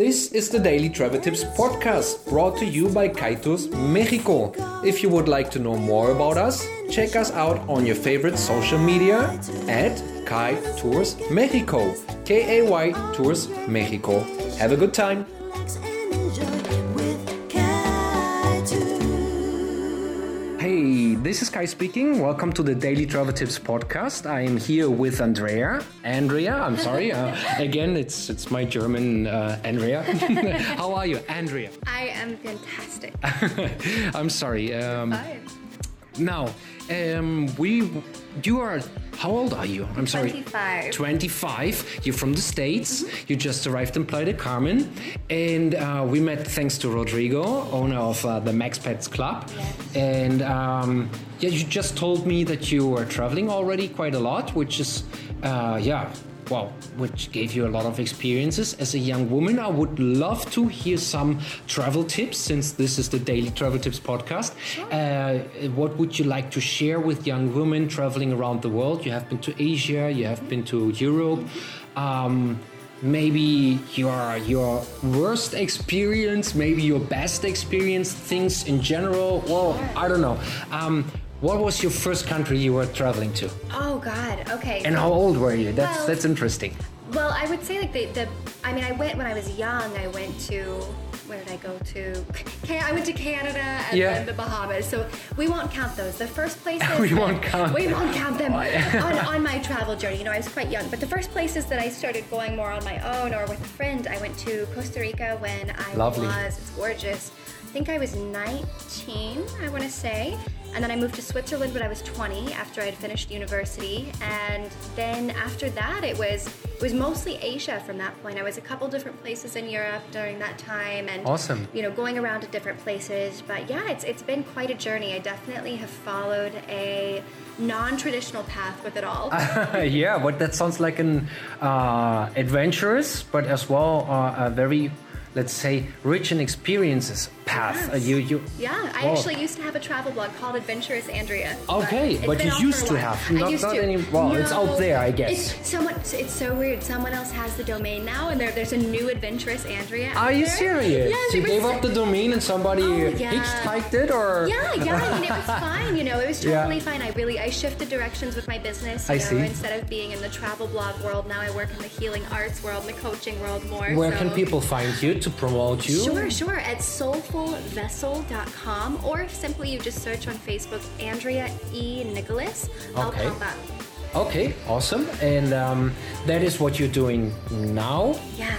This is the Daily Travel Tips podcast brought to you by Kai Tours Mexico. If you would like to know more about us, check us out on your favorite social media at Kai Tours Mexico. K A Y Tours Mexico. Have a good time. This is Kai speaking. Welcome to the Daily Travel Tips podcast. I am here with Andrea. Andrea, I'm sorry. Uh, again, it's it's my German uh, Andrea. How are you, Andrea? I am fantastic. I'm sorry. Um, Fine. now, um, we, you are. How old are you? I'm sorry. 25. 25. You're from the States. You just arrived in Playa del Carmen. And uh, we met thanks to Rodrigo, owner of uh, the Max Pets Club. Yes. And um, yeah, you just told me that you were traveling already quite a lot, which is, uh, yeah, well, which gave you a lot of experiences as a young woman. I would love to hear some travel tips since this is the Daily Travel Tips podcast. Uh, what would you like to share with young women traveling around the world? You have been to Asia, you have been to Europe. Um, maybe your your worst experience, maybe your best experience, things in general. Well, I don't know. Um, what was your first country you were traveling to, Oh God. Okay. and how old were you? That's Well- that's interesting. well, I would say like the, the I mean I went when I was young. I went to where did I go to? I went to Canada and Yeah. then the Bahamas. So we won't count those. The first places We won't count We won't count them on, on my travel journey. You know, I was quite young. But the first places that I started going more on my own or with a friend, I went to Costa Rica when I Lovely. was. It's gorgeous. I think I was 19, I want to say. And then I moved to Switzerland when I was 20 after I had finished university. And then after that, it was it was mostly Asia from that point. I was a couple different places in Europe during that time, and Awesome. you know, going around to different places. But yeah, it's it's been quite a journey. I definitely have followed a non-traditional path with it all. yeah, but that sounds like an uh, adventurous, but as well uh, a very, let's say, rich in experiences path. Yes. Uh, you, you. Yeah, I Wow. actually used to have a travel blog called Adventurous Andrea. Okay, it's but you used to have, I not- used not to. any- well, it's out there, I guess. It's someone. It's so weird. Someone else has the domain now, and there, there's a new Adventurous Andrea. Are you there. serious? Yes, you gave up the domain and somebody Oh, yeah. hitchhiked it, or? Yeah, yeah. I mean, it was fine. You know, it was Yeah. totally fine. I really, I shifted directions with my business. You I know, see. Instead of being in the travel blog world, now I work in the healing arts world, and the coaching world more. Where so. can people find you to promote you? Sure, sure. At soulfulvessel.com or if simply you just search on Facebook Andrea E. Nicholas, I'll Okay. pop up. Okay, awesome. And um, that is what you're doing now. Yeah.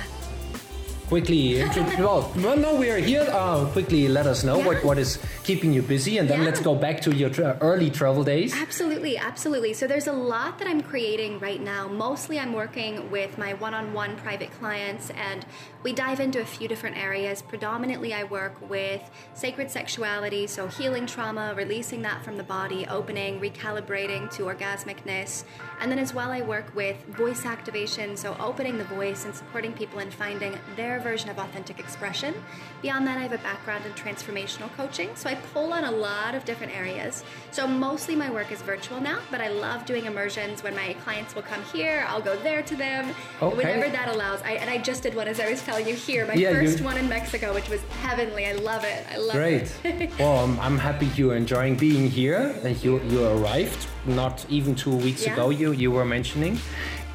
Quickly, well, well, no, we are here. Uh, quickly, let us know what, what is keeping you busy, and then Yeah. let's go back to your tra- early travel days. Absolutely, absolutely. So there's a lot that I'm creating right now. Mostly I'm working with my one-on-one private clients and we dive into a few different areas. Predominantly I work with sacred sexuality, so healing trauma, releasing that from the body, opening, recalibrating to orgasmicness. And then as well I work with voice activation, so opening the voice and supporting people in finding their version of authentic expression. Beyond that I have a background in transformational coaching, so I pull on a lot of different areas. So mostly my work is virtual now, but I love doing immersions when my clients will come here, I'll go there to them, Okay. whenever that allows. I, and I just did one, as I was telling you here, my Yeah, you- first one in Mexico, which was heavenly. I love it. I love Great. it. Great. well, I'm, I'm happy you're enjoying being here. And you you arrived not even two weeks Yeah. ago. You you were mentioning,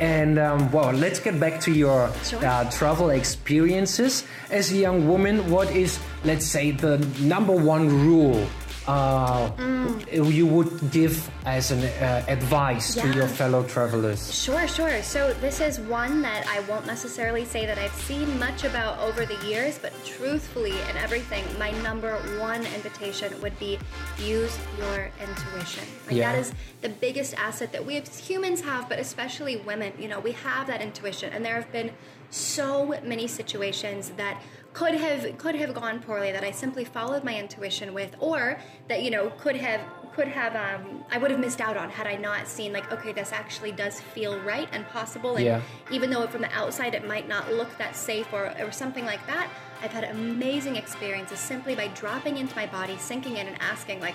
and um, well, let's get back to your Sure. uh, travel experiences as a young woman. What is let's say the number one rule? Uh, Mm. you would give as an uh, advice to your fellow travelers. Sure, sure. So this is one that I won't necessarily say that I've seen much about over the years, but truthfully and everything, my number one invitation would be use your intuition. Like Yeah. that is the biggest asset that we as humans have, but especially women. You know, we have that intuition, and there have been so many situations that could have could have gone poorly that I simply followed my intuition with, or that you know could have could have um, I would have missed out on had I not seen like okay this actually does feel right and possible and Yeah. even though from the outside it might not look that safe or, or something like that I've had amazing experiences simply by dropping into my body sinking in and asking like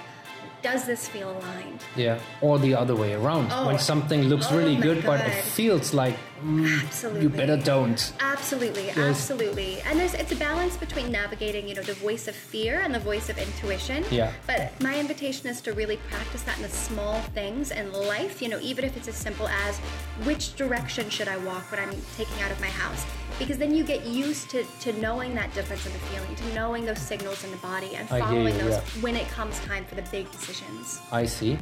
does this feel aligned? Yeah, or the other way around. Oh. When something looks Oh really good, but it feels like mm, Absolutely. you better don't. Absolutely, absolutely. And there's it's a balance between navigating, you know, the voice of fear and the voice of intuition. Yeah. But my invitation is to really practice that in the small things in life, you know, even if it's as simple as which direction should I walk when I'm taking out of my house? Because then you get used to, to knowing that difference in the feeling, to knowing those signals in the body and following you, those yeah. when it comes time for the big decisions. I see.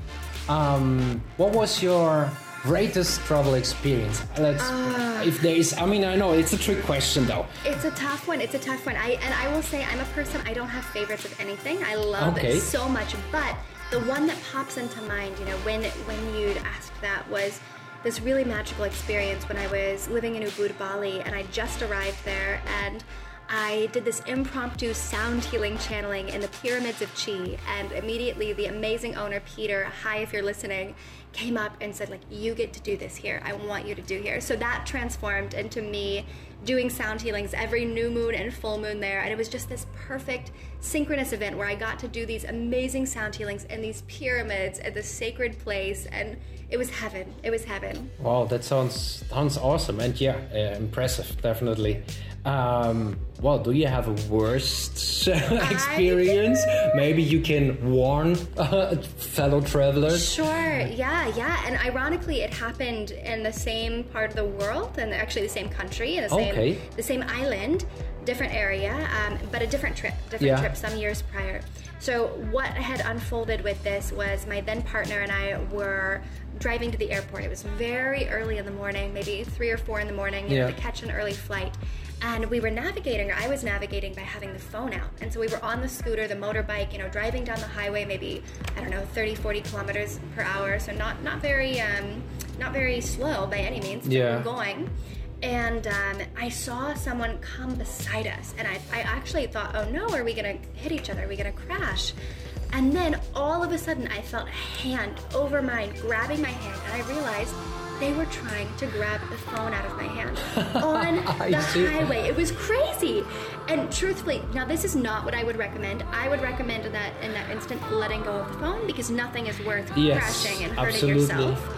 Um, what was your greatest travel experience? Let's, Ah. if there is, I mean, I know it's a trick question though. It's a tough one. It's a tough one. I and I will say I'm a person. I don't have favorites of anything. I love Okay. it so much, but the one that pops into mind, you know, when when you'd asked that was this really magical experience when I was living in Ubud, Bali, and I just arrived there and. I did this impromptu sound healing channeling in the pyramids of Chi, and immediately the amazing owner, Peter, hi if you're listening, came up and said, like, you get to do this here. I want you to do here. So that transformed into me doing sound healings every new moon and full moon there. And it was just this perfect synchronous event where I got to do these amazing sound healings in these pyramids at this sacred place. And it was heaven. It was heaven. Wow, that sounds sounds awesome, and yeah, uh, impressive, definitely. Um, well, do you have a worst experience? Maybe you can warn uh, fellow travelers. Sure, yeah, yeah. And ironically, it happened in the same part of the world and actually the same country and the same Okay. the same island, different area, um, but a different trip, different Yeah. trip some years prior. So what had unfolded with this was my then partner and I were driving to the airport. It was very early in the morning, maybe three or four in the morning, you know, Yeah. to catch an early flight. And we were navigating, or I was navigating by having the phone out. And so we were on the scooter, the motorbike, you know, driving down the highway, maybe, I don't know, 30, 40 kilometers per hour. So not, not very, um, not very slow by any means. Yeah. We're going. And um, I saw someone come beside us. And I, I actually thought, oh no, are we going to hit each other? Are we going to crash? And then all of a sudden, I felt a hand over mine grabbing my hand. And I realized they were trying to grab the phone out of my hand on the see. highway. It was crazy. And truthfully, now this is not what I would recommend. I would recommend that in that instant letting go of the phone because nothing is worth Yes, crashing and hurting absolutely. yourself.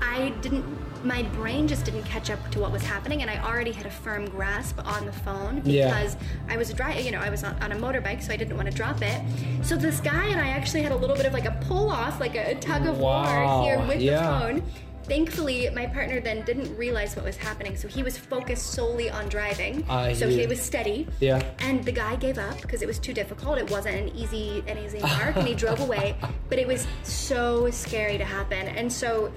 I didn't my brain just didn't catch up to what was happening and I already had a firm grasp on the phone Yeah. because I was driving, you know, I was on, on a motorbike so I didn't want to drop it. So this guy and I actually had a little bit of like a pull off, like a tug of Wow, war here with yeah. the phone. Thankfully, my partner then didn't realize what was happening, so he was focused solely on driving. So he was steady. Yeah. And the guy gave up because it was too difficult. It wasn't an easy an easy mark, and he drove away. But it was so scary to happen, and so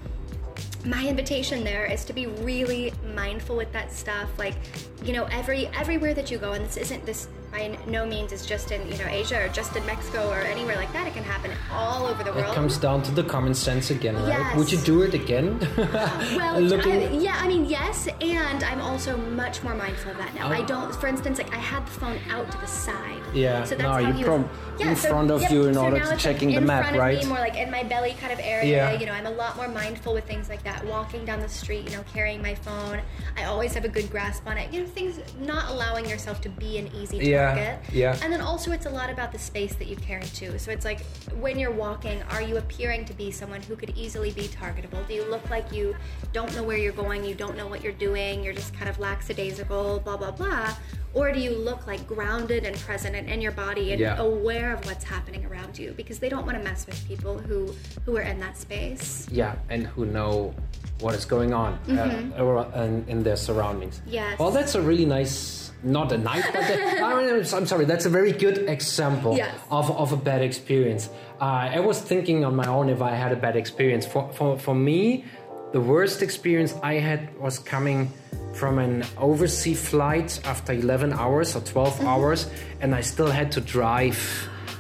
my invitation there is to be really mindful with that stuff like you know every everywhere that you go and this isn't this by no means is just in you know asia or just in mexico or anywhere like that it can happen all over the world It comes down to the common sense again, right? Yes. Would you do it again? well, Looking- I, yeah, I mean, yes, and I'm also much more mindful of that now. I Oh. don't, for instance, like I had the phone out to the side. Yeah, So that's no, how you prom- was. in front of yep, you in so order to checking like, the in map, front of right? Me, more like in my belly kind of area. Yeah. You know, I'm a lot more mindful with things like that. Walking down the street, you know, carrying my phone. I always have a good grasp on it. You know, things not allowing yourself to be an easy Yeah, target. yeah. And then also, it's a lot about the space that you carry too. So it's like when you're walking, are you appearing to be someone who could easily be targetable? Do you look like you don't know where you're going, you don't know what you're doing, you're just kind of lackadaisical, blah, blah, blah? Or do you look like grounded and present and in your body and Yeah. aware of what's happening around you? Because they don't want to mess with people who, who are in that space. yeah, and who know what is going on uh, in, in their surroundings. Mm-hmm. Yes. Well, that's a really nice, not a nice, but I mean, I'm sorry, that's a very good example Yes. of, of a bad experience. Uh, I was thinking on my own if I had a bad experience. For, for, for me, the worst experience I had was coming from an overseas flight after 11 hours or 12 Mm-hmm. hours, and I still had to drive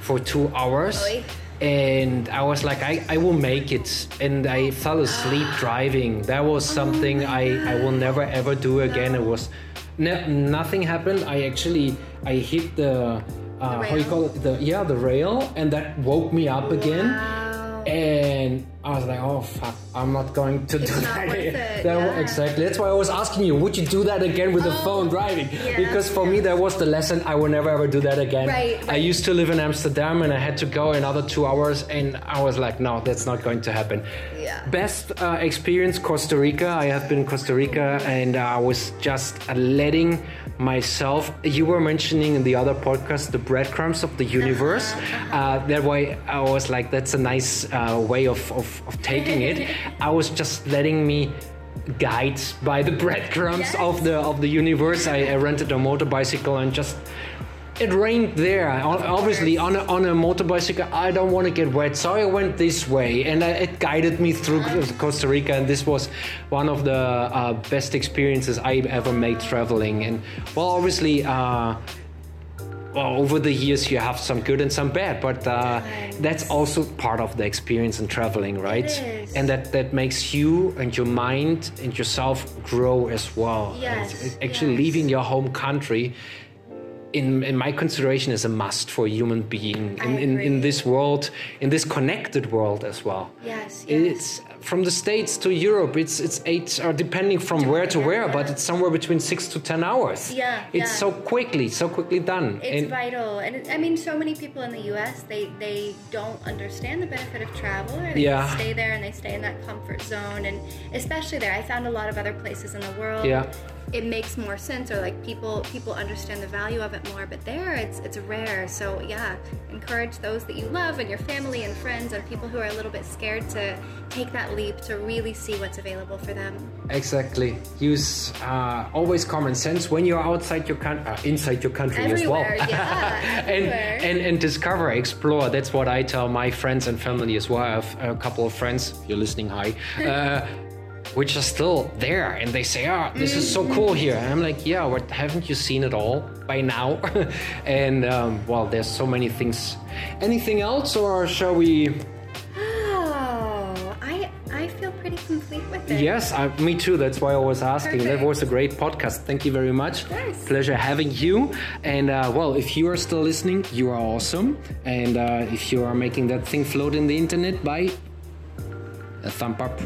for two hours Oy. And I was like, I, I will make it. And I fell asleep driving. That was something I, I will never ever do again. It was ne- nothing happened. I actually I hit the, uh, how you call it the yeah the rail, and that woke me up again. Wow. And I was like, oh fuck, I'm not going to It's do that. it, That- yeah. Exactly. That's why I was asking you, would you do that again with the Oh, phone driving? yeah, because for me, that was the lesson. I will never ever do that again. Right, I used to live in Amsterdam and I had to go another two hours, and I was like, no, that's not going to happen. Yeah. Best uh, experience Costa Rica. I have been in Costa Rica, and I was just uh, letting myself. You were mentioning in the other podcast the breadcrumbs of the universe. uh that way, I was like, that's a nice uh, way of, of, of taking it. I was just letting me guide by the breadcrumbs Yes. of the of the universe. I, I rented a motorbicycle and just it rained there. Obviously, on a, on a motorbicycle, I don't want to get wet, so I went this way, and I, it guided me through Costa Rica. And this was one of the uh, best experiences I ever made traveling. And well, obviously. Uh, well, over the years you have some good and some bad, but uh, that's also part of the experience in traveling, right? And that that makes you and your mind and yourself grow as well. Yes, And actually, yes. leaving your home country, in in my consideration, is a must for a human being in, in, in this world, in this connected world as well. Yes, yes. It's from the states to Europe. It's it's eight, or depending from where to where, but it's somewhere between six to ten hours. Yeah, it's yeah. so quickly, so quickly done. It's And- vital, and it, I mean, so many people in the U.S. they they don't understand the benefit of travel, or they Yeah. stay there and they stay in that comfort zone, and especially there, I found a lot of other places in the world. Yeah. It makes more sense, or like people people understand the value of it more. But there, it's it's rare. So yeah, encourage those that you love and your family and friends and people who are a little bit scared to take that leap to really see what's available for them. Exactly. Use uh, always common sense when you're outside your country, uh, inside your country Everywhere, as well. yeah, and, and and discover, explore. That's what I tell my friends and family as well. I have a couple of friends. If you're listening, hi. Uh, which are still there, and they say, "Ah, this is so cool here." And I'm like, "Yeah, what? Haven't you seen it all by now?" and um, well, there's so many things. Anything else, or shall we? Oh, I I feel pretty complete with it. Yes, I, me too. That's why I was asking. That was a great podcast. Thank you very much. Pleasure having you. And uh, well, if you are still listening, you are awesome. And uh, if you are making that thing float in the internet, by a thumb up,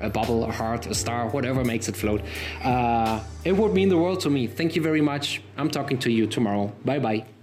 a bubble, a heart, a star, whatever makes it float. Uh, it would mean the world to me. Thank you very much. I'm talking to you tomorrow. Bye bye.